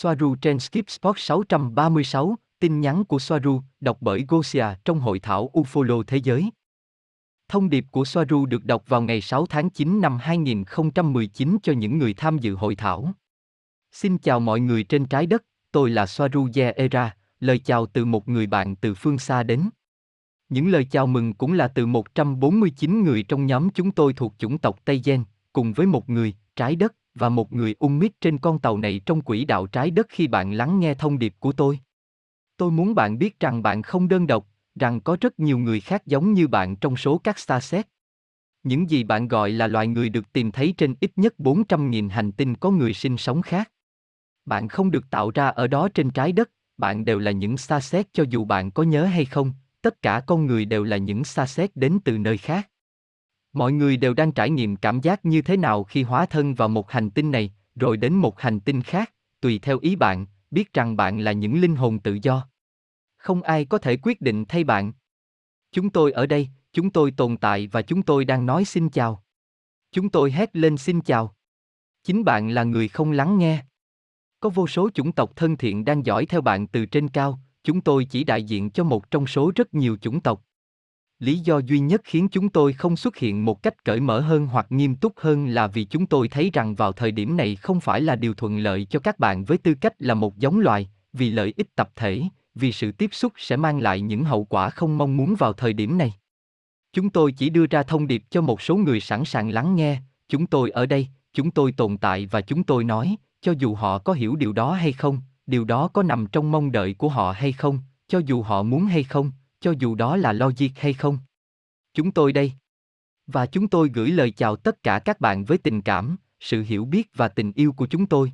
Soaru trên Skip Sport 636, tin nhắn của Soaru, đọc bởi Gosia trong hội thảo Ufolo Thế giới. Thông điệp của Soaru được đọc vào ngày 6 tháng 9 năm 2019 cho những người tham dự hội thảo. Xin chào mọi người trên trái đất, tôi là Soaru Era, lời chào từ một người bạn từ phương xa đến. Những lời chào mừng cũng là từ 149 người trong nhóm chúng tôi thuộc chủng tộc Tây Gen, cùng với một người, trái đất, và một người ung mít trên con tàu này trong quỹ đạo trái đất khi bạn lắng nghe thông điệp của tôi. Tôi muốn bạn biết rằng bạn không đơn độc, rằng có rất nhiều người khác giống như bạn trong số các starset. Những gì bạn gọi là loài người được tìm thấy trên ít nhất 400.000 hành tinh có người sinh sống khác. Bạn không được tạo ra ở đó trên trái đất, bạn đều là những starset cho dù bạn có nhớ hay không, tất cả con người đều là những starset đến từ nơi khác. Mọi người đều đang trải nghiệm cảm giác như thế nào khi hóa thân vào một hành tinh này, rồi đến một hành tinh khác, tùy theo ý bạn, biết rằng bạn là những linh hồn tự do. Không ai có thể quyết định thay bạn. Chúng tôi ở đây, chúng tôi tồn tại và chúng tôi đang nói xin chào. Chúng tôi hét lên xin chào. Chính bạn là người không lắng nghe. Có vô số chủng tộc thân thiện đang dõi theo bạn từ trên cao, chúng tôi chỉ đại diện cho một trong số rất nhiều chủng tộc lý do duy nhất khiến chúng tôi không xuất hiện một cách cởi mở hơn hoặc nghiêm túc hơn là vì chúng tôi thấy rằng vào thời điểm này không phải là điều thuận lợi cho các bạn với tư cách là một giống loài, vì lợi ích tập thể, vì sự tiếp xúc sẽ mang lại những hậu quả không mong muốn vào thời điểm này. Chúng tôi chỉ đưa ra thông điệp cho một số người sẵn sàng lắng nghe, chúng tôi ở đây, chúng tôi tồn tại và chúng tôi nói, cho dù họ có hiểu điều đó hay không, điều đó có nằm trong mong đợi của họ hay không, cho dù họ muốn hay không cho dù đó là logic hay không. Chúng tôi đây. Và chúng tôi gửi lời chào tất cả các bạn với tình cảm, sự hiểu biết và tình yêu của chúng tôi.